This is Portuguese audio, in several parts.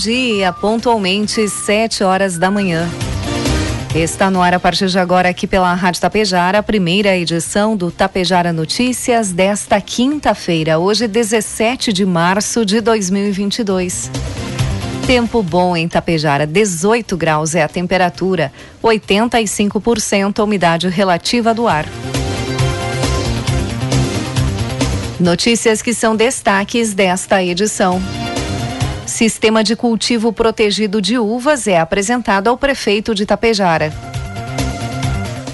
Dia, pontualmente sete horas da manhã. Está no ar a partir de agora aqui pela Rádio Tapejara, a primeira edição do Tapejara Notícias desta quinta-feira, hoje 17 de março de 2022. Tempo bom em Tapejara, 18 graus é a temperatura, 85% a umidade relativa do ar. Notícias que são destaques desta edição. Sistema de cultivo protegido de uvas é apresentado ao prefeito de Tapejara.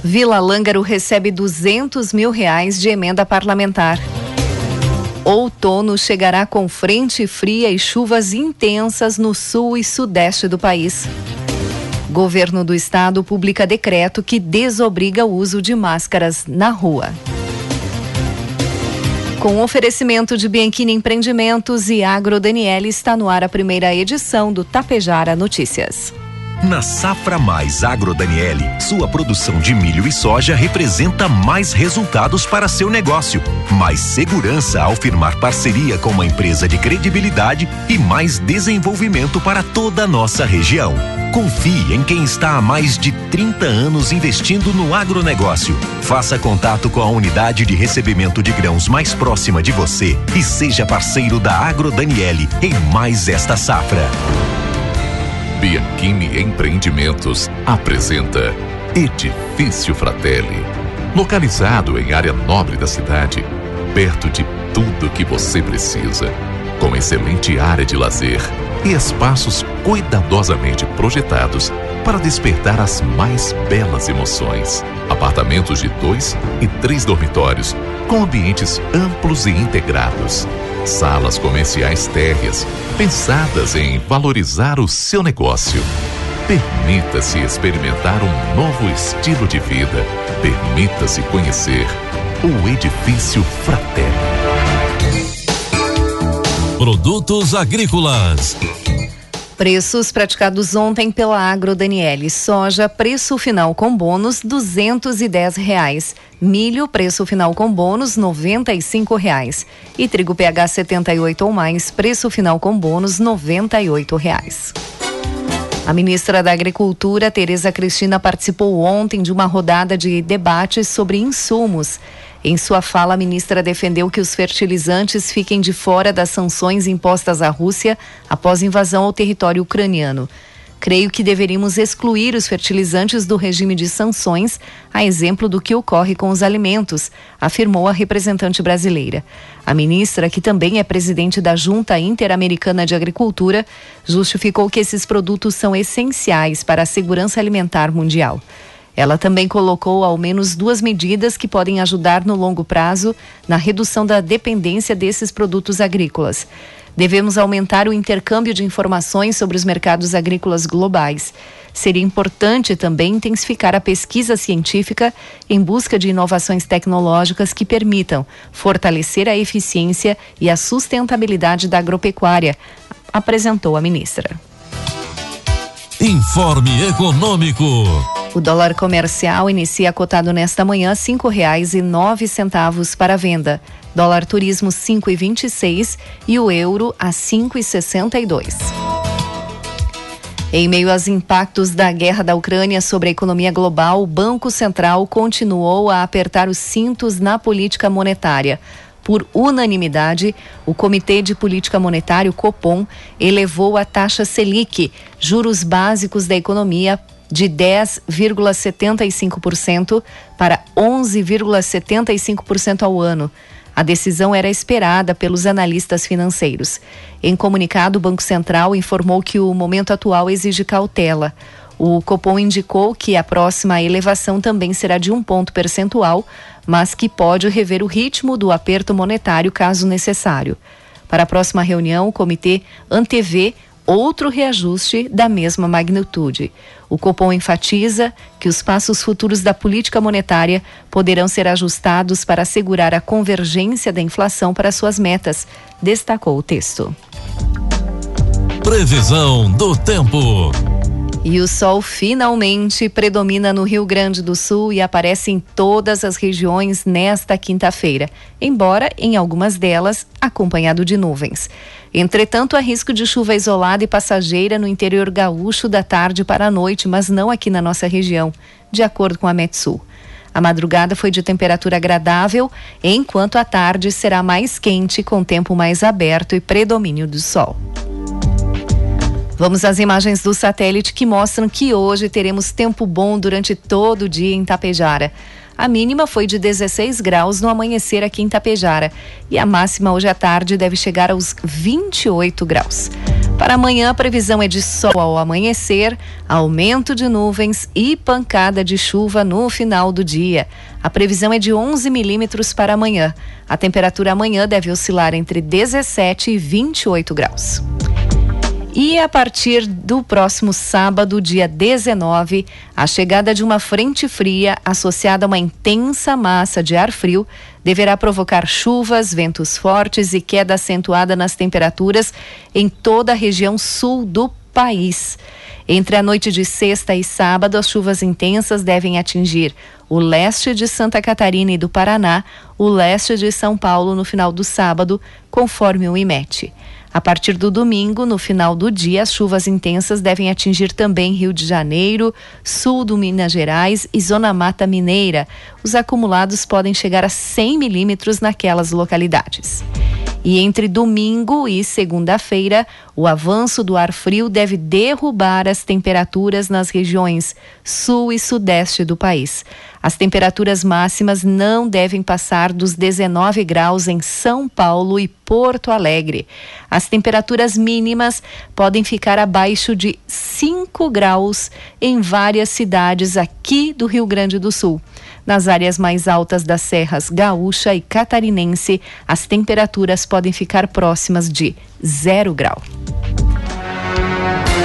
Vila Lângaro recebe 200 mil reais de emenda parlamentar. Outono chegará com frente fria e chuvas intensas no sul e sudeste do país. Governo do estado publica decreto que desobriga o uso de máscaras na rua. Com oferecimento de Bianchini Empreendimentos e Agro Daniele está no ar a primeira edição do Tapejara Notícias. Na Safra Mais Agro Daniele, sua produção de milho e soja representa mais resultados para seu negócio, mais segurança ao firmar parceria com uma empresa de credibilidade e mais desenvolvimento para toda a nossa região. Confie em quem está há mais de 30 anos investindo no agronegócio. Faça contato com a unidade de recebimento de grãos mais próxima de você e seja parceiro da Agro Daniele em mais esta safra. Bianchini Empreendimentos apresenta Edifício Fratelli. Localizado em área nobre da cidade, perto de tudo que você precisa, com excelente área de lazer e espaços cuidadosamente projetados para despertar as mais belas emoções. Apartamentos de dois e três dormitórios, com ambientes amplos e integrados. Salas comerciais térreas, pensadas em valorizar o seu negócio. Permita-se experimentar um novo estilo de vida. Permita-se conhecer o Edifício Fraterno. Produtos agrícolas Preços praticados ontem pela Agro Daniele. Soja, preço final com bônus, dez reais. Milho, preço final com bônus, cinco reais. E trigo PH 78 ou mais, preço final com bônus, oito reais. A ministra da Agricultura, Tereza Cristina, participou ontem de uma rodada de debates sobre insumos. Em sua fala, a ministra defendeu que os fertilizantes fiquem de fora das sanções impostas à Rússia após invasão ao território ucraniano. Creio que deveríamos excluir os fertilizantes do regime de sanções, a exemplo do que ocorre com os alimentos, afirmou a representante brasileira. A ministra, que também é presidente da Junta Interamericana de Agricultura, justificou que esses produtos são essenciais para a segurança alimentar mundial. Ela também colocou ao menos duas medidas que podem ajudar no longo prazo na redução da dependência desses produtos agrícolas. Devemos aumentar o intercâmbio de informações sobre os mercados agrícolas globais. Seria importante também intensificar a pesquisa científica em busca de inovações tecnológicas que permitam fortalecer a eficiência e a sustentabilidade da agropecuária, apresentou a ministra. Informe Econômico. O dólar comercial inicia cotado nesta manhã cinco reais e nove centavos para venda. Dólar turismo cinco e vinte e seis e o euro a cinco e sessenta e dois. Em meio aos impactos da guerra da Ucrânia sobre a economia global, o Banco Central continuou a apertar os cintos na política monetária. Por unanimidade, o Comitê de Política Monetária, o Copom, elevou a taxa Selic, juros básicos da economia, de 10,75% para 11,75% ao ano. A decisão era esperada pelos analistas financeiros. Em comunicado, o Banco Central informou que o momento atual exige cautela. O Copom indicou que a próxima elevação também será de um ponto percentual, mas que pode rever o ritmo do aperto monetário caso necessário. Para a próxima reunião, o comitê antevê outro reajuste da mesma magnitude. O Copom enfatiza que os passos futuros da política monetária poderão ser ajustados para assegurar a convergência da inflação para suas metas, destacou o texto. Previsão do tempo. E o sol finalmente predomina no Rio Grande do Sul e aparece em todas as regiões nesta quinta-feira, embora em algumas delas acompanhado de nuvens. Entretanto, há risco de chuva isolada e passageira no interior gaúcho da tarde para a noite, mas não aqui na nossa região, de acordo com a Metsul. A madrugada foi de temperatura agradável, enquanto a tarde será mais quente, com tempo mais aberto e predomínio do sol. Vamos às imagens do satélite que mostram que hoje teremos tempo bom durante todo o dia em Tapejara. A mínima foi de 16 graus no amanhecer aqui em Tapejara e a máxima hoje à tarde deve chegar aos 28 graus. Para amanhã, a previsão é de sol ao amanhecer, aumento de nuvens e pancada de chuva no final do dia. A previsão é de 11 milímetros para amanhã. A temperatura amanhã deve oscilar entre 17 e 28 graus. E a partir do próximo sábado, dia 19, a chegada de uma frente fria associada a uma intensa massa de ar frio deverá provocar chuvas, ventos fortes e queda acentuada nas temperaturas em toda a região sul do país. Entre a noite de sexta e sábado, as chuvas intensas devem atingir o leste de Santa Catarina e do Paraná, o leste de São Paulo no final do sábado, conforme o IMET. A partir do domingo, no final do dia, as chuvas intensas devem atingir também Rio de Janeiro, sul do Minas Gerais e Zona Mata Mineira. Os acumulados podem chegar a 100 milímetros naquelas localidades. E entre domingo e segunda-feira, o avanço do ar frio deve derrubar as temperaturas nas regiões sul e sudeste do país. As temperaturas máximas não devem passar dos 19 graus em São Paulo e Porto Alegre. As temperaturas mínimas podem ficar abaixo de 5 graus em várias cidades aqui do Rio Grande do Sul. Nas áreas mais altas das serras gaúcha e catarinense, as temperaturas podem ficar próximas de zero grau.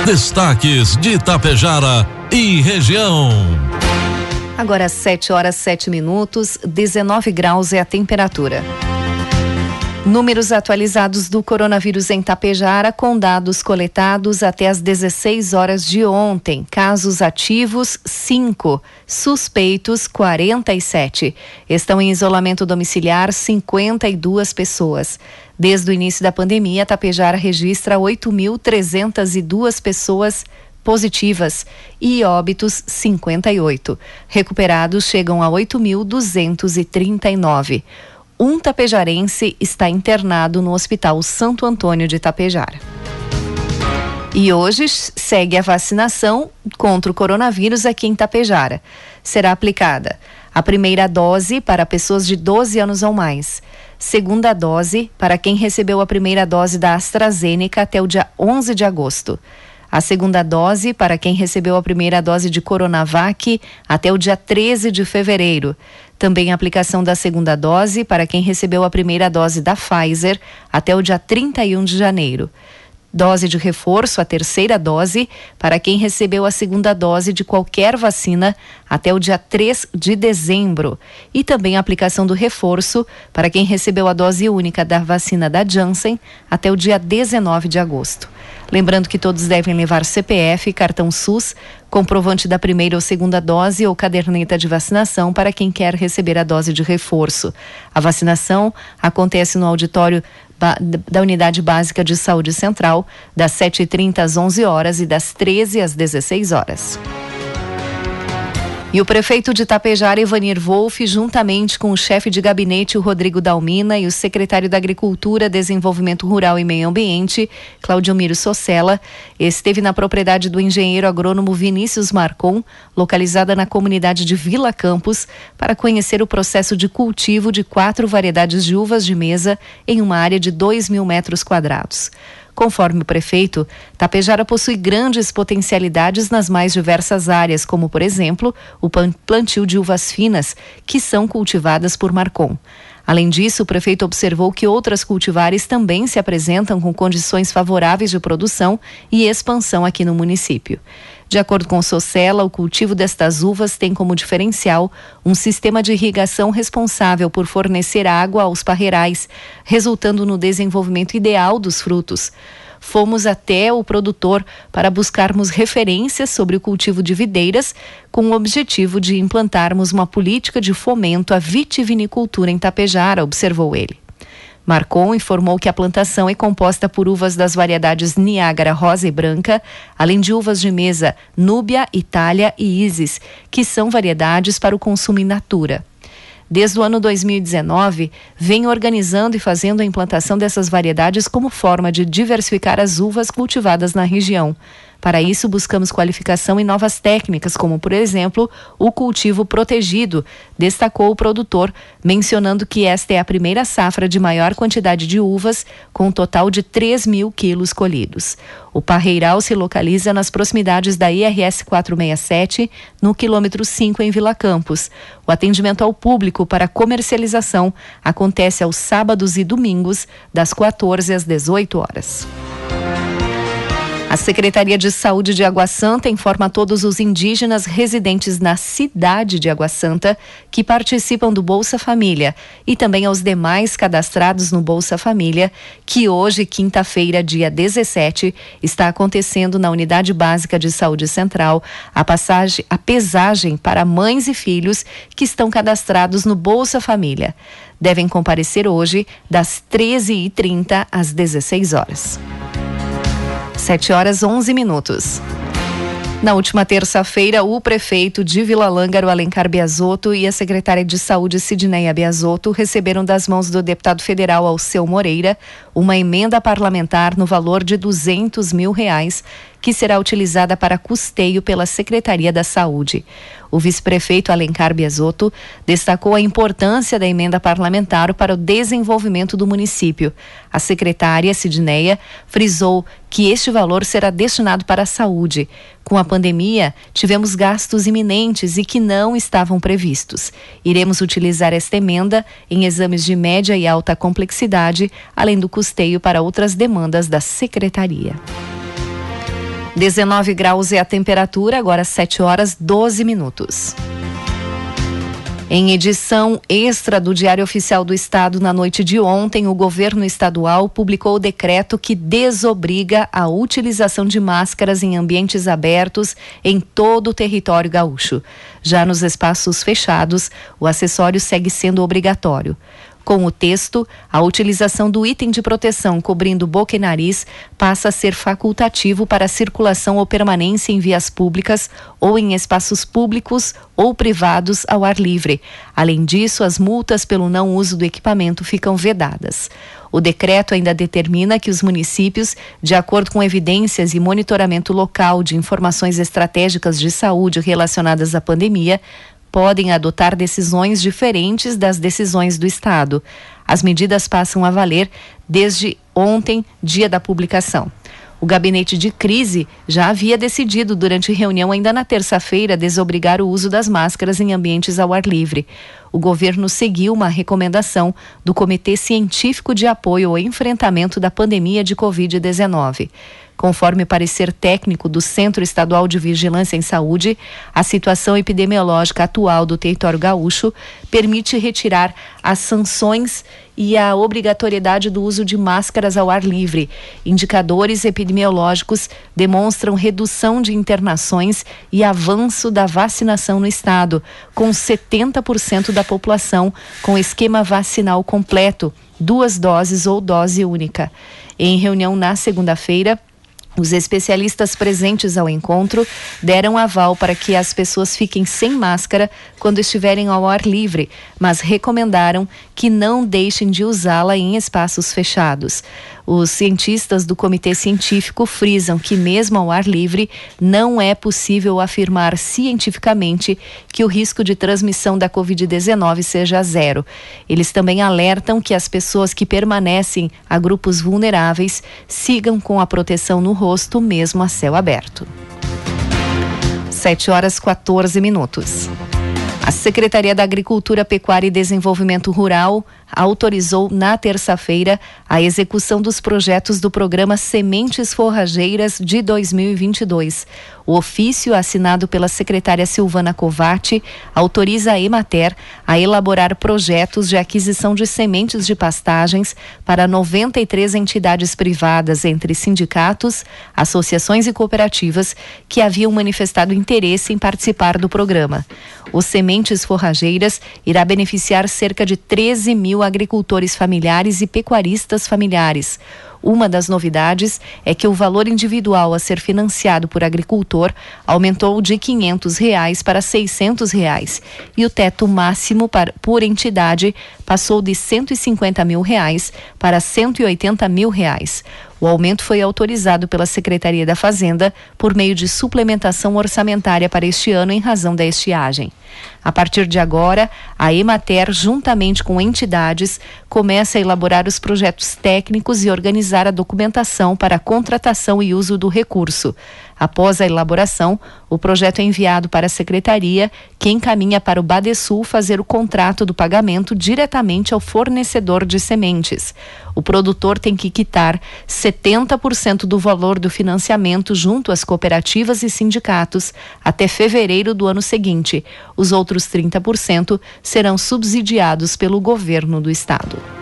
Destaques de Itapejara e região. Agora 7 horas 7 minutos, 19 graus é a temperatura. Números atualizados do coronavírus em Tapejara com dados coletados até as 16 horas de ontem. Casos ativos 5, suspeitos 47. Estão em isolamento domiciliar 52 pessoas. Desde o início da pandemia, Tapejara registra 8.302 pessoas positivas e óbitos 58. Recuperados chegam a 8.239 um tapejarense está internado no Hospital Santo Antônio de Tapejara. E hoje segue a vacinação contra o coronavírus aqui em Tapejara. Será aplicada a primeira dose para pessoas de 12 anos ou mais, segunda dose para quem recebeu a primeira dose da AstraZeneca até o dia 11 de agosto. A segunda dose para quem recebeu a primeira dose de Coronavac até o dia 13 de fevereiro. Também a aplicação da segunda dose para quem recebeu a primeira dose da Pfizer até o dia 31 de janeiro. Dose de reforço, a terceira dose, para quem recebeu a segunda dose de qualquer vacina até o dia 3 de dezembro. E também a aplicação do reforço para quem recebeu a dose única da vacina da Janssen até o dia 19 de agosto. Lembrando que todos devem levar CPF, cartão SUS, comprovante da primeira ou segunda dose ou caderneta de vacinação para quem quer receber a dose de reforço. A vacinação acontece no auditório da Unidade Básica de Saúde Central, das 7h30 às 11 horas e das 13 às 16 horas. E o prefeito de Tapejara, Ivanir Wolff, juntamente com o chefe de gabinete, o Rodrigo Dalmina, e o secretário da Agricultura, Desenvolvimento Rural e Meio Ambiente, Claudio Miro Socella, esteve na propriedade do engenheiro agrônomo Vinícius Marcon, localizada na comunidade de Vila Campos, para conhecer o processo de cultivo de quatro variedades de uvas de mesa em uma área de 2 mil metros quadrados. Conforme o prefeito, Tapejara possui grandes potencialidades nas mais diversas áreas, como, por exemplo, o plantio de uvas finas, que são cultivadas por Marcon. Além disso, o prefeito observou que outras cultivares também se apresentam com condições favoráveis de produção e expansão aqui no município. De acordo com Socella, o cultivo destas uvas tem como diferencial um sistema de irrigação responsável por fornecer água aos parreirais, resultando no desenvolvimento ideal dos frutos. Fomos até o produtor para buscarmos referências sobre o cultivo de videiras, com o objetivo de implantarmos uma política de fomento à vitivinicultura em Tapejara, observou ele. Marcon informou que a plantação é composta por uvas das variedades Niágara rosa e branca, além de uvas de mesa Núbia, Itália e Isis, que são variedades para o consumo in natura. Desde o ano 2019, vem organizando e fazendo a implantação dessas variedades como forma de diversificar as uvas cultivadas na região. Para isso, buscamos qualificação em novas técnicas, como, por exemplo, o cultivo protegido, destacou o produtor, mencionando que esta é a primeira safra de maior quantidade de uvas, com um total de 3 mil quilos colhidos. O parreiral se localiza nas proximidades da IRS 467, no quilômetro 5, em Vila Campos. O atendimento ao público para comercialização acontece aos sábados e domingos, das 14 às 18 horas. A Secretaria de Saúde de Água Santa informa a todos os indígenas residentes na cidade de Água Santa que participam do Bolsa Família e também aos demais cadastrados no Bolsa Família que hoje, quinta-feira, dia 17, está acontecendo na Unidade Básica de Saúde Central a passagem, a pesagem para mães e filhos que estão cadastrados no Bolsa Família. Devem comparecer hoje das 13h30 às 16 horas. 7 horas 11 minutos. Na última terça-feira, o prefeito de Vila Lângaro, Alencar Biasotto, e a secretária de Saúde, Sidneia Biasotto, receberam das mãos do deputado federal Alceu Moreira uma emenda parlamentar no valor de 200 mil reais que será utilizada para custeio pela Secretaria da Saúde. O vice-prefeito Alencar Biasotto destacou a importância da emenda parlamentar para o desenvolvimento do município. A secretária Sidneia frisou que este valor será destinado para a saúde. Com a pandemia, tivemos gastos iminentes e que não estavam previstos. Iremos utilizar esta emenda em exames de média e alta complexidade, além do custeio para outras demandas da secretaria. 19 graus é a temperatura, agora 7 horas 12 minutos. Em edição extra do Diário Oficial do Estado na noite de ontem, o governo estadual publicou o decreto que desobriga a utilização de máscaras em ambientes abertos em todo o território gaúcho. Já nos espaços fechados, o acessório segue sendo obrigatório. Com o texto, a utilização do item de proteção cobrindo boca e nariz passa a ser facultativo para circulação ou permanência em vias públicas ou em espaços públicos ou privados ao ar livre. Além disso, as multas pelo não uso do equipamento ficam vedadas. O decreto ainda determina que os municípios, de acordo com evidências e monitoramento local de informações estratégicas de saúde relacionadas à pandemia, podem adotar decisões diferentes das decisões do Estado. As medidas passam a valer desde ontem, dia da publicação. O gabinete de crise já havia decidido, durante reunião ainda na terça-feira, desobrigar o uso das máscaras em ambientes ao ar livre. O governo seguiu uma recomendação do Comitê Científico de Apoio ao Enfrentamento da Pandemia de Covid-19. Conforme parecer técnico do Centro Estadual de Vigilância em Saúde, a situação epidemiológica atual do território gaúcho permite retirar as sanções e a obrigatoriedade do uso de máscaras ao ar livre. Indicadores epidemiológicos demonstram redução de internações e avanço da vacinação no estado, com 70% da população com esquema vacinal completo, duas doses ou dose única. Em reunião na segunda-feira, os especialistas presentes ao encontro deram aval para que as pessoas fiquem sem máscara quando estiverem ao ar livre, mas recomendaram que não deixem de usá-la em espaços fechados. Os cientistas do Comitê Científico frisam que, mesmo ao ar livre, não é possível afirmar cientificamente que o risco de transmissão da Covid-19 seja zero. Eles também alertam que as pessoas que permanecem a grupos vulneráveis sigam com a proteção no rosto, mesmo a céu aberto. 7 horas 14 minutos. A Secretaria da Agricultura, Pecuária e Desenvolvimento Rural autorizou na terça-feira a execução dos projetos do programa Sementes Forrageiras de 2022. O ofício, assinado pela secretária Silvana Covatti, autoriza a Emater a elaborar projetos de aquisição de sementes de pastagens para 93 entidades privadas, entre sindicatos, associações e cooperativas, que haviam manifestado interesse em participar do programa. O Sementes Forrageiras irá beneficiar cerca de 13 mil agricultores familiares e pecuaristas familiares. Uma das novidades é que o valor individual a ser financiado por agricultor aumentou de 500 reais para 600 reais, e o teto máximo por entidade passou de 150 mil reais para 180 mil reais. O aumento foi autorizado pela Secretaria da Fazenda por meio de suplementação orçamentária para este ano em razão da estiagem. A partir de agora, a Emater, juntamente com entidades, começa a elaborar os projetos técnicos e organizar a documentação para a contratação e uso do recurso. Após a elaboração, o projeto é enviado para a secretaria, que encaminha para o Badesul fazer o contrato do pagamento diretamente ao fornecedor de sementes. O produtor tem que quitar 70% do valor do financiamento junto às cooperativas e sindicatos até fevereiro do ano seguinte. Os outros 30% serão subsidiados pelo governo do estado.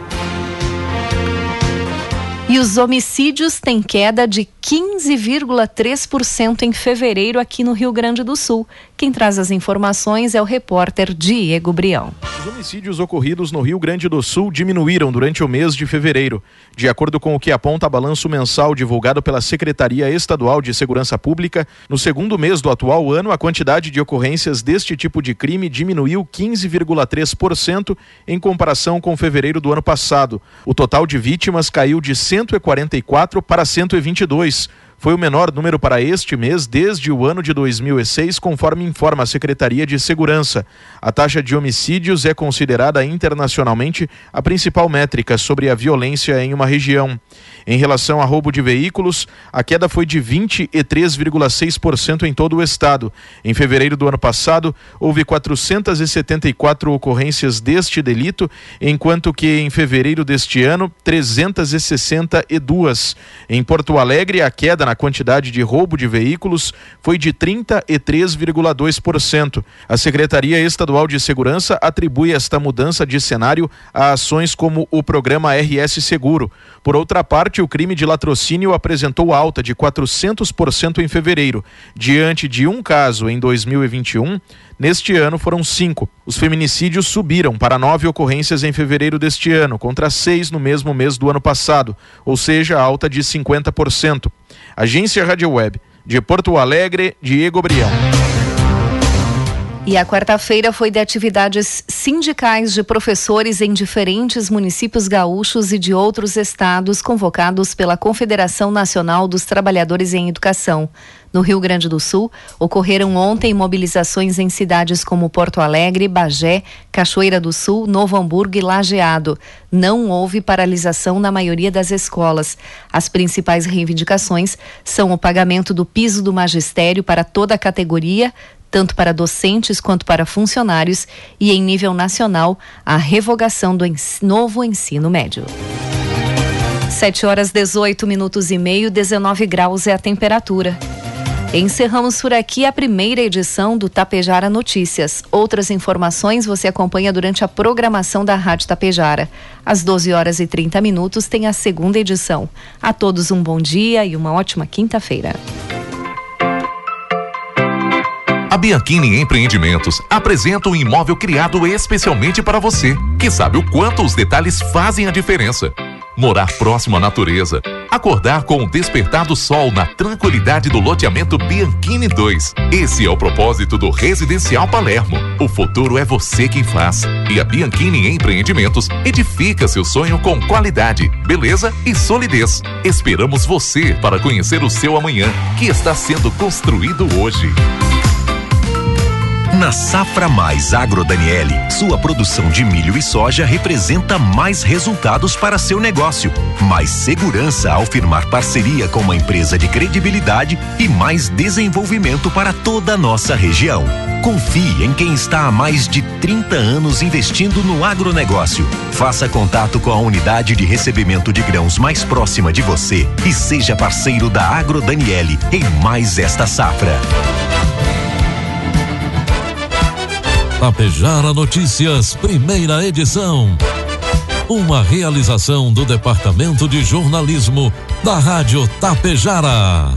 E os homicídios têm queda de 15,3% em fevereiro aqui no Rio Grande do Sul. Quem traz as informações é o repórter Diego Brião. Os homicídios ocorridos no Rio Grande do Sul diminuíram durante o mês de fevereiro. De acordo com o que aponta balanço mensal divulgado pela Secretaria Estadual de Segurança Pública, no segundo mês do atual ano, a quantidade de ocorrências deste tipo de crime diminuiu 15,3% em comparação com fevereiro do ano passado. O total de vítimas caiu de 144 para 122 foi o menor número para este mês desde o ano de 2006, conforme informa a Secretaria de Segurança. A taxa de homicídios é considerada internacionalmente a principal métrica sobre a violência em uma região. Em relação a roubo de veículos, a queda foi de 23,6% em todo o estado. Em fevereiro do ano passado, houve 474 ocorrências deste delito, enquanto que em fevereiro deste ano, 362. Em Porto Alegre, a queda na quantidade de roubo de veículos foi de 33,2%. A Secretaria Estadual de Segurança atribui esta mudança de cenário a ações como o programa RS Seguro. Por outra parte, o crime de latrocínio apresentou alta de 400% em fevereiro, diante de um caso em 2021. Neste ano foram cinco. Os feminicídios subiram para nove ocorrências em fevereiro deste ano, contra seis no mesmo mês do ano passado, ou seja, alta de 50%. Agência Rádio Web, de Porto Alegre, Diego Brião. E a quarta-feira foi de atividades sindicais de professores em diferentes municípios gaúchos e de outros estados convocados pela Confederação Nacional dos Trabalhadores em Educação. No Rio Grande do Sul, ocorreram ontem mobilizações em cidades como Porto Alegre, Bagé, Cachoeira do Sul, Novo Hamburgo e Lajeado. Não houve paralisação na maioria das escolas. As principais reivindicações são o pagamento do piso do magistério para toda a categoria, tanto para docentes quanto para funcionários, e em nível nacional, a revogação do novo ensino médio. 7 horas 18 minutos e meio, 19 graus é a temperatura. Encerramos por aqui a primeira edição do Tapejara Notícias. Outras informações você acompanha durante a programação da Rádio Tapejara. Às 12 horas e 30 minutos tem a segunda edição. A todos um bom dia e uma ótima quinta-feira. A Bianchini Empreendimentos apresenta um imóvel criado especialmente para você, que sabe o quanto os detalhes fazem a diferença. Morar próximo à natureza, acordar com o despertar do sol na tranquilidade do loteamento Bianchini 2. Esse é o propósito do Residencial Palermo. O futuro é você quem faz. E a Bianchini Empreendimentos edifica seu sonho com qualidade, beleza e solidez. Esperamos você para conhecer o seu amanhã, que está sendo construído hoje. Na Safra Mais Agro Daniele, sua produção de milho e soja representa mais resultados para seu negócio, mais segurança ao firmar parceria com uma empresa de credibilidade e mais desenvolvimento para toda a nossa região. Confie em quem está há mais de 30 anos investindo no agronegócio. Faça contato com a unidade de recebimento de grãos mais próxima de você e seja parceiro da Agro Daniele em mais esta safra. Tapejara Notícias, primeira edição. Uma realização do Departamento de Jornalismo da Rádio Tapejara.